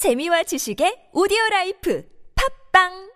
재미와 지식의 오디오 라이프 팝빵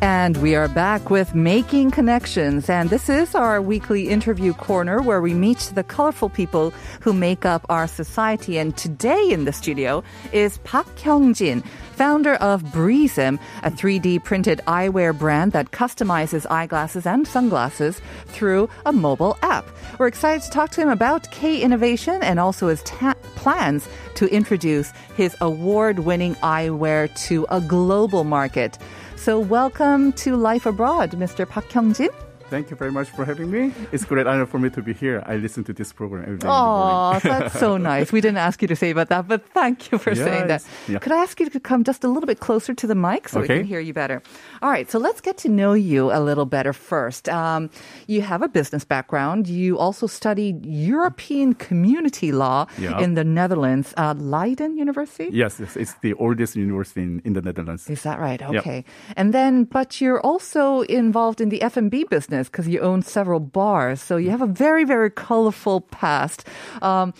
And we are back with Making Connections. And this is our weekly interview corner where we meet the colorful people who make up our society. And today in the studio is Park Hyung-jin, founder of Breezm, a 3D printed eyewear brand that customizes eyeglasses and sunglasses through a mobile app. We're excited to talk to him about K innovation and also his ta- plans to introduce his award-winning eyewear to a global market. So welcome to Life Abroad, Mr. Park Hyung-jin. Thank you very much for having me. It's great honor for me to be here. I listen to this program every day. Oh, that's so nice. We didn't ask you to say about that, but thank you for saying that. Yeah. Could I ask you to come just a little bit closer to the mic so we can hear you better? All right, so let's get to know you a little better first. Um, you have a business background. You also studied European community law Yeah. in the Netherlands, uh, Leiden University. Yes, yes, it's the oldest university in, in the Netherlands. Is that right? Yep. Okay. And then, but you're also involved in the F&B business because you own several bars. So you have a very, very colorful past. Um,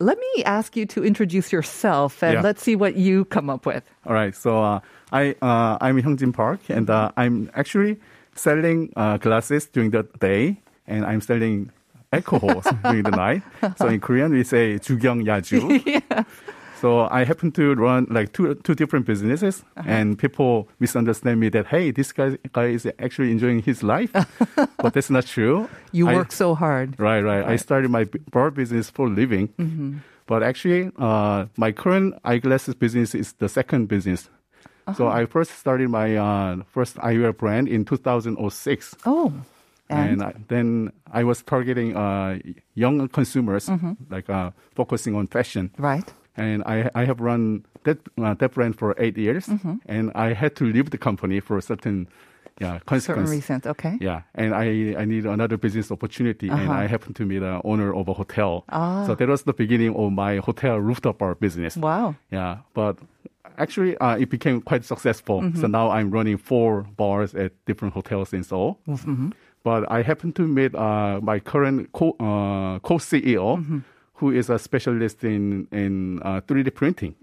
let me ask you to introduce yourself and Yeah. let's see what you come up with. All right, so uh, I uh, I'm Hyungjin Park, and uh, I'm actually selling uh, glasses during the day, and I'm selling alcohol during the night. So in Korean we say 주경 야주. So I happen to run like two two different businesses, Uh-huh. and people misunderstand me that hey, this guy guy is actually enjoying his life, but that's not true. You I- work so hard. Right, right. I started my bar business for a living. Mm-hmm. But actually, uh, my current eyeglasses business is the second business. So Uh-huh. I first started my uh, first eyewear brand in 2006. Oh. And, And, I, then I was targeting uh, young consumers, Mm-hmm. like uh, focusing on fashion. right. And I, I have run that, uh, that brand for eight years. Mm-hmm. And I had to leave the company for certain yeah, Certain consequences. reasons. Okay. Yeah, and I, I need another business opportunity, and Uh-huh. I happen to meet the owner of a hotel. Ah. So that was the beginning of my hotel rooftop bar business. Wow. Yeah, but actually, uh, it became quite successful. Mm-hmm. So now I'm running four bars at different hotels in Seoul. Mm-hmm. But I happen to meet uh, my current co uh, co CEO. Who is a specialist in in uh, 3D printing.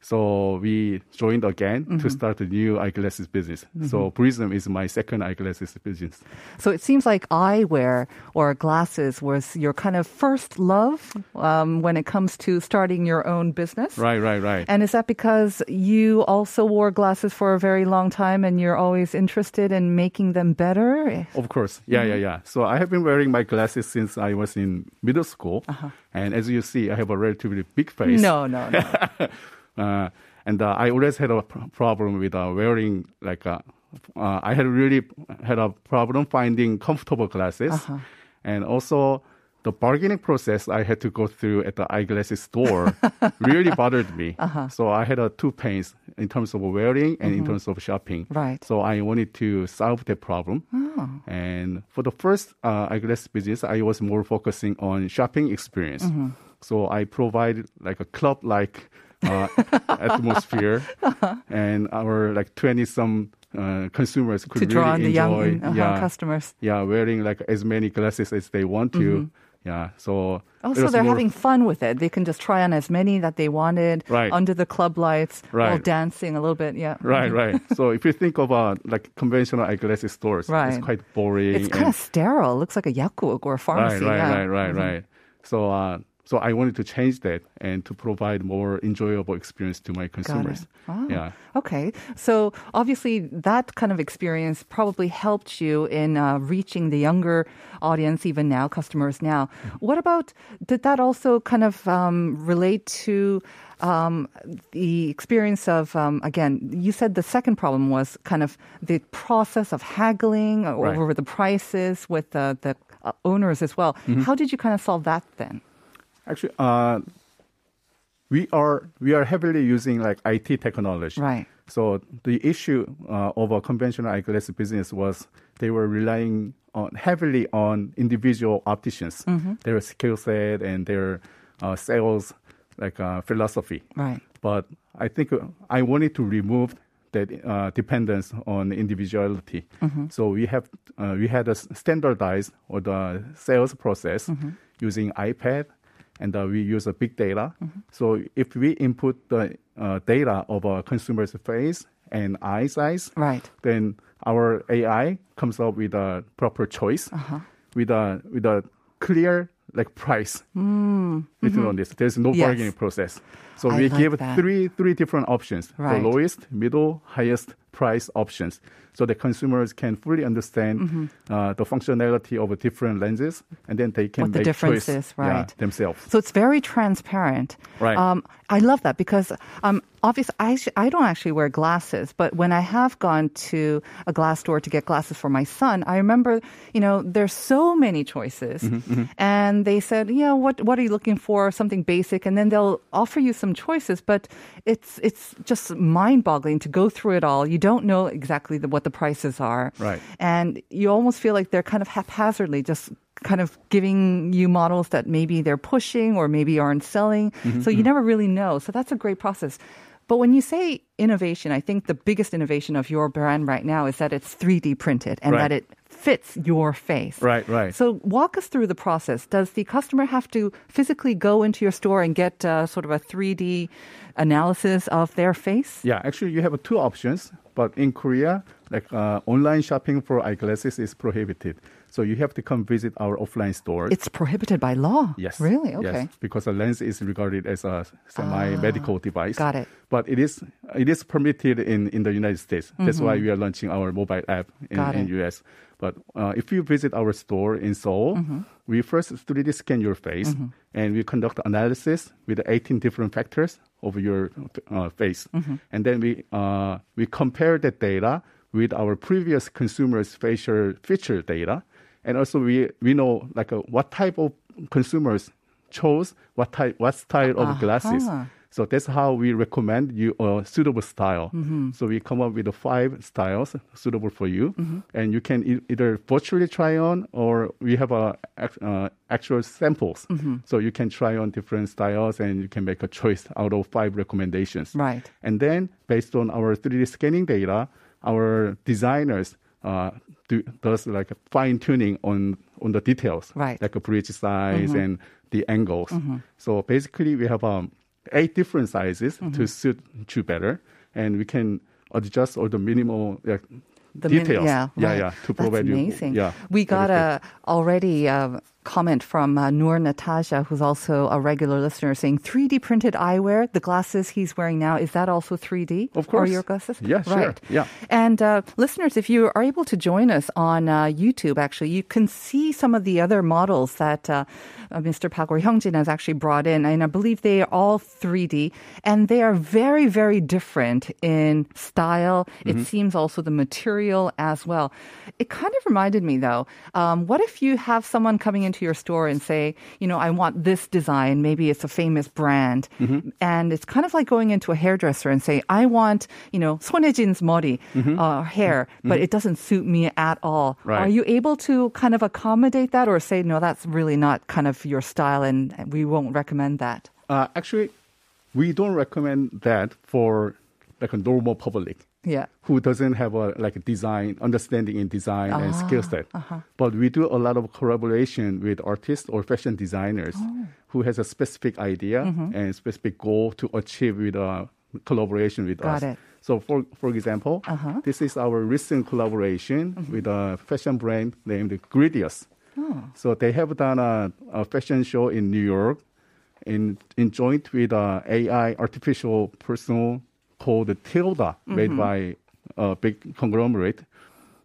So we joined again Mm-hmm. to start a new eyeglasses business. So Breezm is my second eyeglasses business. So it seems like eyewear or glasses was your kind of first love um, when it comes to starting your own business. Right, right, right. And is that because you also wore glasses for a very long time and you're always interested in making them better? Of course. Yeah, yeah, yeah. So I have been wearing my glasses since I was in middle school. And as you see, I have a relatively big face. No, no, no. Uh, and uh, I always had a problem with uh, wearing like uh, uh, I had really had a problem finding comfortable glasses, and also the bargaining process I had to go through at the eyeglasses store really bothered me. So I had uh, two pains in terms of wearing and in terms of shopping. Right. So I wanted to solve that problem. Oh. And for the first uh, eyeglass business, I was more focusing on shopping experience. So I provide like a club-like uh, atmosphere, and our like twenty some uh, consumers could to draw on really the enjoy, young uh yeah, customers. yeah, wearing like as many glasses as they want to. Yeah, so Oh, so was they're more- having fun with it. They can just try on as many that they wanted Right. under the club lights while Right. dancing a little bit. Yeah. Right, right. so if you think about like conventional eyeglasses stores, Right. it's quite boring. It's kind and- of sterile. It looks like a yakuk or a pharmacy. Right, right, yeah. right, right, right. So, uh, so I wanted to change that and to provide more enjoyable experience to my consumers. Wow. Yeah. Okay. So obviously that kind of experience probably helped you in uh, reaching the younger audience, even now, customers now. Mm-hmm. What about, did that also kind of um, relate to um, the experience of, um, again, you said the second problem was kind of the process of haggling Right. over the prices with the, the uh, owners as well. Mm-hmm. How did you kind of solve that then? Actually, uh, we are we are heavily using like IT technology. Right. So the issue uh, of a conventional eyeglass business was they were relying on heavily on individual opticians, Mm-hmm. their skill set and their uh, sales like uh, philosophy. Right. But I think uh, I wanted to remove that uh, dependence on individuality. So we have uh, we had a standardized or the sales process using iPad, and uh, we use a big data. So if we input the uh, data of a consumer's face and eye size, Right. then our AI comes up with a proper choice Uh-huh. with a with a clear like price written on this. There's no Mm. Yes. bargaining process. So I we like give that. three three different options: Right. the lowest, middle, highest price options, so the consumers can fully understand Mm-hmm. uh, the functionality of different lenses, and then they can What the make difference choice right. yeah, themselves. So it's very transparent. Right. Um, I love that because um, obviously I, I don't actually wear glasses, but when I have gone to a glass store to get glasses for my son, I remember, you know, there's so many choices. Mm-hmm, And they said, yeah, what, what are you looking for? Something basic. And then they'll offer you some choices, but it's, it's just mind boggling to go through it all. You don't know exactly the, what the prices are. Right. And you almost feel like they're kind of haphazardly just kind of giving you models that maybe they're pushing or maybe aren't selling. Mm-hmm, So you never really know. So that's a great process. But when you say innovation, I think the biggest innovation of your brand right now is that it's 3D printed and Right. that it fits your face. Right, right. So walk us through the process. Does the customer have to physically go into your store and get uh, sort of a 3D analysis of their face? Yeah, actually, you have two options. But in Korea, like uh, online shopping for eyeglasses is prohibited. So you have to come visit our offline store. It's prohibited by law. Yes. Really? Okay. Yes, because a lens is regarded as a semi-medical device. got it. But it is it is permitted in, in the United States. That's why we are launching our mobile app in, Mm-hmm. It. US. But uh, if you visit our store in Seoul, Mm-hmm. we first 3D scan your face and we conduct analysis with 18 different factors of your uh, face, Mm-hmm. and then we uh, we compare that data with our previous consumers' facial feature data, and also we we know like uh, what type of consumers chose what type what style of glasses. So that's how we recommend you a suitable style. Mm-hmm. So we come up with the five styles suitable for you, Mm-hmm. and you can e- either virtually try on or we have a uh, actual samples. Mm-hmm. So you can try on different styles and you can make a choice out of five recommendations. Right. And then based on our 3D scanning data, our designers uh, do does like fine tuning on on the details, Right. Like a bridge size mm-hmm. and the angles. Mm-hmm. So basically, we have um, eight different sizes to mm-hmm. suit you better, and we can adjust all the minimal like, The min- details. yeah, yeah, right. yeah, to That's provide amazing. you. Yeah, we got everything. a already a comment from uh, Noor Natasha, who's also a regular listener, saying 3D printed eyewear. The glasses he's wearing now is that also 3D? Of Or course. your glasses? Yeah, sure. Right. Yeah. And uh, listeners, if you are able to join us on uh, YouTube, actually, you can see some of the other models that uh, uh, Mr. Park or Hyungjin has actually brought in, and I believe they are all 3D, and they are very, very different in style. Mm-hmm. It seems also the material as well. It kind of reminded me, though. Um, what if you have someone coming to your store and say, you know, I want this design. Maybe it's a famous brand. Mm-hmm. And it's kind of like going into a hairdresser and say, I want, you know, Son Ye-jin's mori mm-hmm. uh, hair, mm-hmm. but it doesn't suit me at all. Right. Are you able to kind of accommodate that or say, no, that's really not kind of your style and we won't recommend that? Uh, actually, we don't recommend that for like a normal public. Yeah. who doesn't have a like a design understanding in design and ah, skill set. Uh-huh. But we do a lot of collaboration with artists or fashion designers oh. who has a specific idea mm-hmm. and specific goal to achieve with a collaboration with Got us. it. So for for example, uh-huh. this is our recent collaboration mm-hmm. with a fashion brand named Greedilous. Oh. So they have done a, a fashion show in New York in in joint with uh, a AI artificial personal called Tilda, made by a big conglomerate.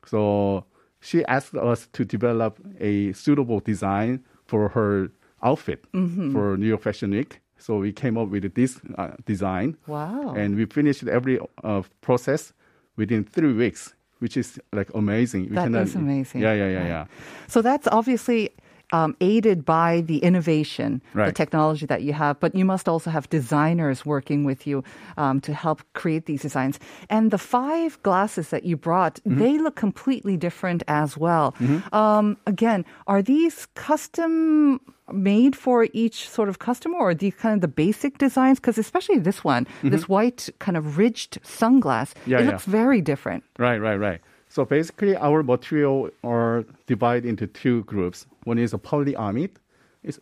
So she asked us to develop a suitable design for her outfit for New York Fashion Week. So we came up with this uh, design. Wow. And we finished every uh, process within three weeks, which is like amazing. We That cannot- is amazing. Yeah, yeah, yeah, yeah. So that's obviously um, aided by the innovation, the technology that you have, but you must also have designers working with you um, to help create these designs. And the five glasses that you brought, Mm-hmm. they look completely different as well. Um, again, are these custom made for each sort of customer or are these kind of the basic designs? Because especially this one, this white kind of ridged sunglass, Mm-hmm. Yeah, it yeah. looks very different. Right, right, right. So basically, our material are divided into two groups. One is a polyamide,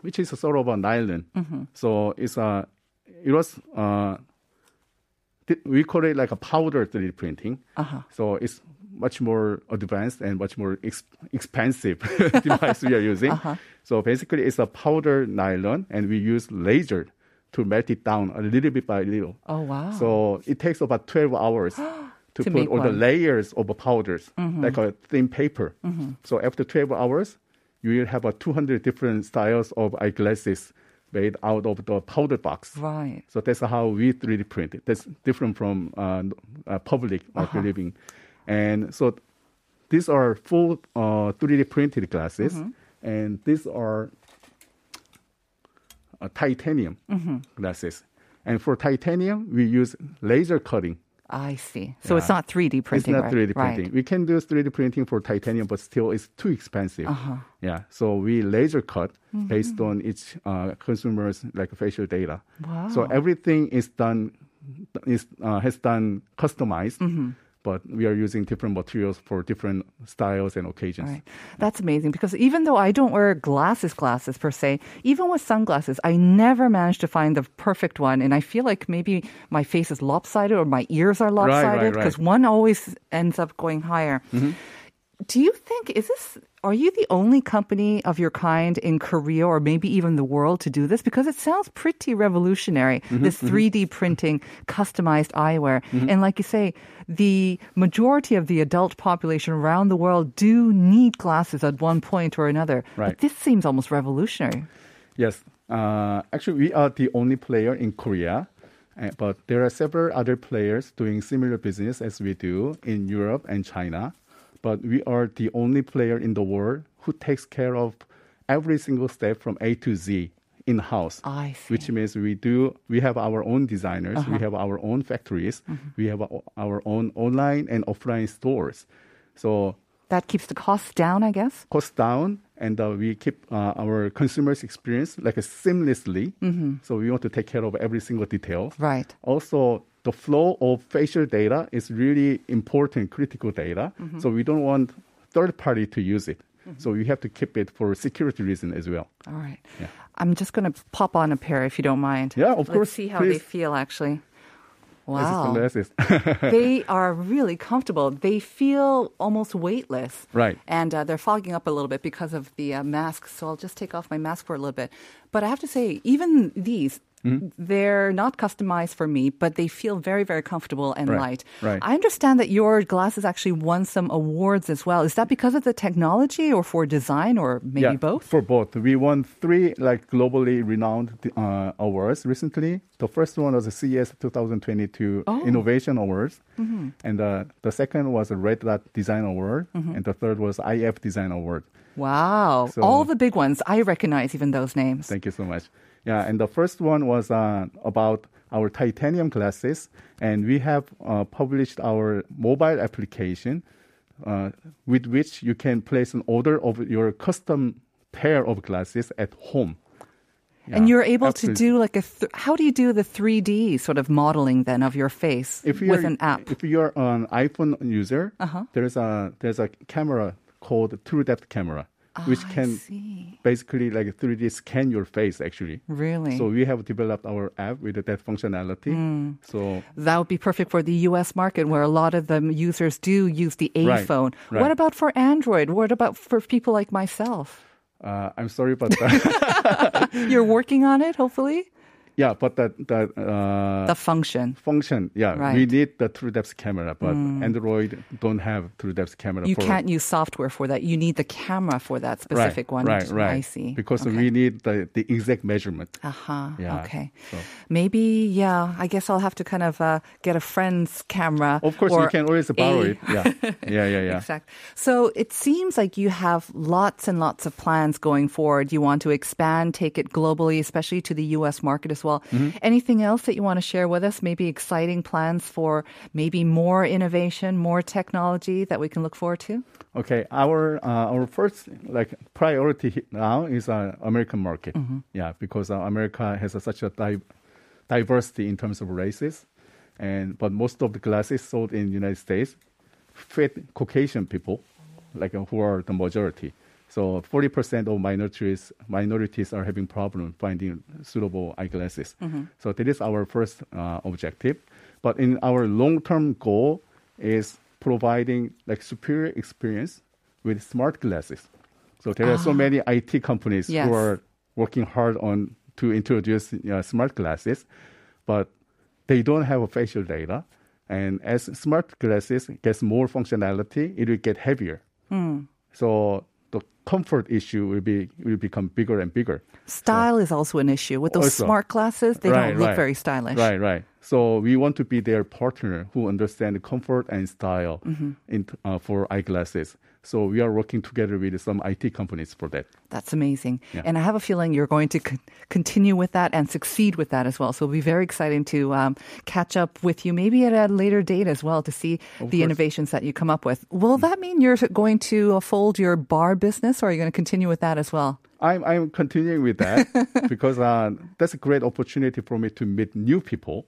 which is a sort of a nylon. Mm-hmm. So it's a, it was, uh, we call it like a powder 3D printing. Uh-huh. So it's much more advanced and much more ex- expensive device we are using. Uh-huh. So basically, it's a powder nylon, and we use laser to melt it down a little bit by little. Oh, wow. So it takes about 12 hours to, To put all the layers of powders, like a thin paper. So after 12 hours, you will have a 200 different styles of eyeglasses made out of the powder box. Right. So that's how we 3D print it. That's different from uh, uh, public uh, Uh-huh. believing. And so these are full uh, 3D printed glasses, Mm-hmm. and these are uh, titanium Mm-hmm. glasses. And for titanium, we use laser cutting. I see. So it's not 3D printing, it's not right? 3D printing. Right. We can do 3D printing for titanium, but still it's too expensive. Uh-huh. Yeah, so we laser cut Mm-hmm. based on each uh, consumer's like facial data. Wow. So everything is done is uh, has done customized, Mm-hmm. But we are using different materials for different styles and occasions. Right. That's amazing because even though I don't wear glasses, glasses per se, even with sunglasses, I never manage to find the perfect one. And I feel like maybe my face is lopsided or my ears are right, lopsided right. because one always ends up going higher. Mm-hmm. Do you think, is this, are you the only company of your kind in Korea or maybe even the world to do this? Because it sounds pretty revolutionary, this 3D printing customized eyewear. And like you say, the majority of the adult population around the world do need glasses at one point or another. Right. But this seems almost revolutionary. Yes. Uh, actually, we are the only player in Korea, uh, but there are several other players doing similar business as we do in Europe and China. But we are the only player in the world who takes care of every single step from A to Z in house. I see. Which means we do we have our own designers, we have our own factories, we have our- own online and offline stores. So That keeps the costs down, I guess. cost down and uh, we keep uh, our consumers experience like uh, seamlessly. So we want to take care of every single detail. Right. Also, the flow of facial data is really important, critical data. So we don't want third party to use it. So we have to keep it for security reason as well. All right. Yeah. I'm just going to pop on a pair if you don't mind. Yeah, of Let's course, see how they feel actually. This is the Wow. glasses. they are really comfortable. They feel almost weightless. Right. And uh, they're fogging up a little bit because of the uh, mask. So I'll just take off my mask for a little bit. But I have to say, even these, Mm-hmm. they're not customized for me, but they feel very, very comfortable and Right, light. right. I understand that your glasses actually won some awards as well. Is that because of the technology or for design or maybe yeah, both? For both. We won three like globally renowned uh, awards recently. The first one was the CES 2022 Oh. Innovation Awards, Mm-hmm. and uh, the second was a Red Dot Design Award, and the third was IF Design Award. Wow. So- All the big ones. I recognize even those names. Thank you so much. Yeah, and the first one was uh, about our titanium glasses, and we have uh, published our mobile application uh, with which you can place an order of your custom pair of glasses at home. And you're able absolutely. to do like a. Th- how do you do the 3D sort of modeling then of your face if with an app? If you're an iPhone user, Uh-huh. there's a there's a camera called True Depth camera, which Ah, can basically like 3D scan your face actually. Really? So we have developed our app with that functionality. Hmm. So that would be perfect for the US market where a lot of the users do use the A Right, phone. right. What about for Android? What about for people like myself? uh, I'm sorry, but uh, You're working on it, hopefully? Yeah, but the the uh, The function. function, yeah, we need the true depth camera, but Android don't have true depth camera. You can't use software for that. You need the camera for that specific one. Right, right. I see. Because Okay. we need the, the exact measurement. Uh-huh. Yeah, Okay. so- Maybe, yeah, I guess I'll have to kind of uh, get a friend's camera. Of course, you can always borrow a- it. Yeah, yeah, yeah, yeah. Exactly. So it seems like you have lots and lots of plans going forward. You want to expand, take it globally, especially to the U.S. market as well. Mm-hmm. Anything else that you want to share with us? Maybe exciting plans for maybe more innovation, more technology that we can look forward to? Okay, our uh, our first like priority now is uh, American market. Mm-hmm. Yeah, because uh, America has a, such a di- diversity in terms of races, and but most of the glasses sold in United States fit Caucasian people, like uh, who are the majority. So 40% of minorities minorities are having problem finding suitable eyeglasses. So that is our first uh, objective. But in our long-term goal is providing like superior experience with smart glasses. So there are so many IT companies Yes. who are working hard on to introduce uh, smart glasses, but they don't have a facial data. And as smart glasses gets more functionality, it will get heavier. So the comfort issue will be will become bigger and bigger. Style is also an issue. With those Also. smart glasses, they Right, don't look right. very stylish. Right, right. So we want to be their partner who understand comfort and style Mm-hmm. in, uh, for eyeglasses. So we are working together with some IT companies for that. That's amazing. Yeah. And I have a feeling you're going to con- continue with that and succeed with that as well. So it'll be very exciting to um, catch up with you maybe at a later date as well to see the course. innovations that you come up with. Will that mean you're going to fold your bar business or are you going to continue with that as well? I'm I'm continuing with that because uh, that's a great opportunity for me to meet new people.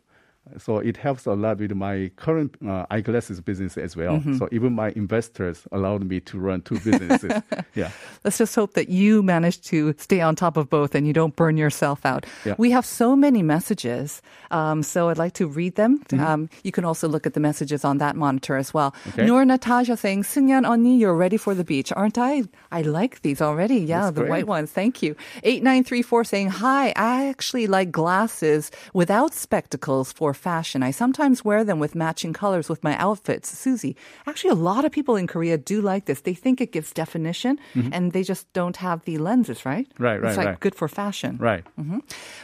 So it helps a lot with my current uh, eyeglasses business as well. Mm-hmm. So even my investors allowed me to run two businesses. yeah. Let's just hope that you manage to stay on top of both and you don't burn yourself out. Yeah. We have so many messages, um, so I'd like to read them. Mm-hmm. Um, you can also look at the messages on that monitor as well. Okay. Noor Natasha saying, Sunyan Onni, you're ready for the beach, aren't I? I like these already. Yeah, That's the great. white ones. Thank you. 8934 saying, Hi, I actually like glasses without spectacles for fashion. I sometimes wear them with matching colors with my outfits. Susie, actually, a lot of people in Korea do like this. They think it gives definition and they just don't have the lenses, right? Mm-hmm. Right, right, It's like right. good for fashion. Right.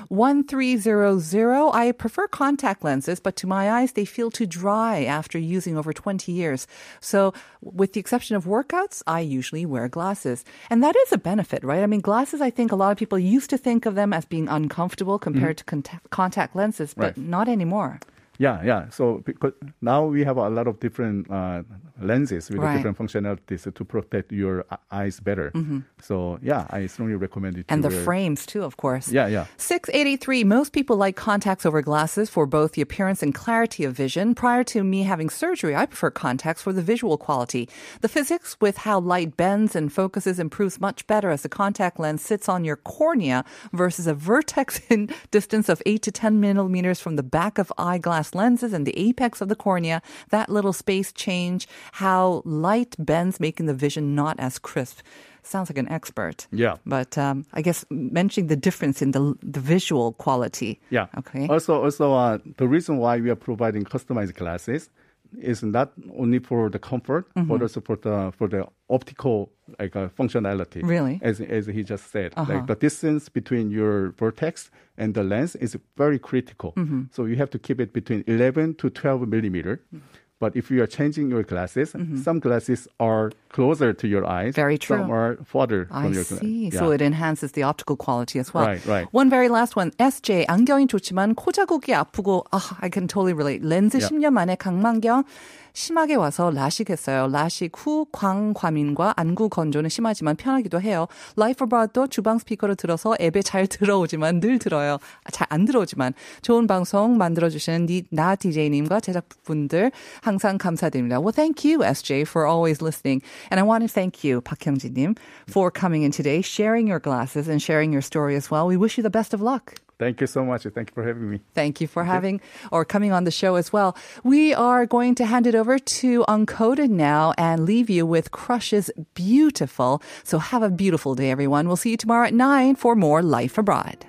1300, I prefer contact lenses, but to my eyes, they feel too dry after using over 20 years. So, with the exception of workouts, I usually wear glasses. And that is a benefit, right? I mean, glasses, I think a lot of people used to think of them as being uncomfortable compared to contact, lenses, but Mm-hmm. Right. not anymore more. Yeah, yeah. So because now we have a lot of different uh, lenses with Right. different functionalities to protect your eyes better. So yeah, I strongly recommend it. Mm-hmm. And the wear. frames, too, of course. Yeah, yeah. 683. Most people like contacts over glasses for both the appearance and clarity of vision. Prior to me having surgery, I prefer contacts for the visual quality. The physics with how light bends and focuses improves much better as the contact lens sits on your cornea versus a vertex in distance of 8 to 10 millimeters from the back of eyeglass lenses and the apex of the cornea. That little space change, how light bends, making the vision not as crisp. Sounds like an expert. Yeah. But um, I guess mentioning the difference in the the visual quality. Yeah. Okay. Also, also uh, the reason why we are providing customized glasses is not only for the comfort, Mm-hmm. but also for the for the optical like uh, functionality. Really? As as he just said, Uh-huh. like the distance between your vertex and the lens is very critical. Mm-hmm. So you have to keep it between 11 to 12 millimeter. But if you are changing your glasses, some glasses are closer to your eyes. Mm-hmm. Very true. Some are farther I from your glasses. see. So it enhances the optical quality as well. Right, right. One very last one. SJ 안경이 좋지만 코 자국이 아프고 아, I can totally relate. 렌즈 Yeah. 10년 만에 강만경 심하게 와서 라식했어요. 라식 후 광과민과 안구 건조는 심하지만 편하기도 해요. 라이프 브라도 주방 스피커로 들어서 앱에 잘 들어오지만 늘 들어요. 잘 안 들어오지만 좋은 방송 만들어주시는 니, 나 DJ님과 제작분들 항상 감사드립니다. Well, thank you, SJ, for always listening. And I want to thank you, 박형진님, for coming in today, sharing your glasses and sharing your story as well. We wish you the best of luck. Thank you so much. Thank you for having me. Thank you for having or coming on the show as well. We are going to hand it over to Uncoded now and leave you with Crush's Beautiful. So have a beautiful day, everyone. We'll see you tomorrow at 9 for more Life Abroad.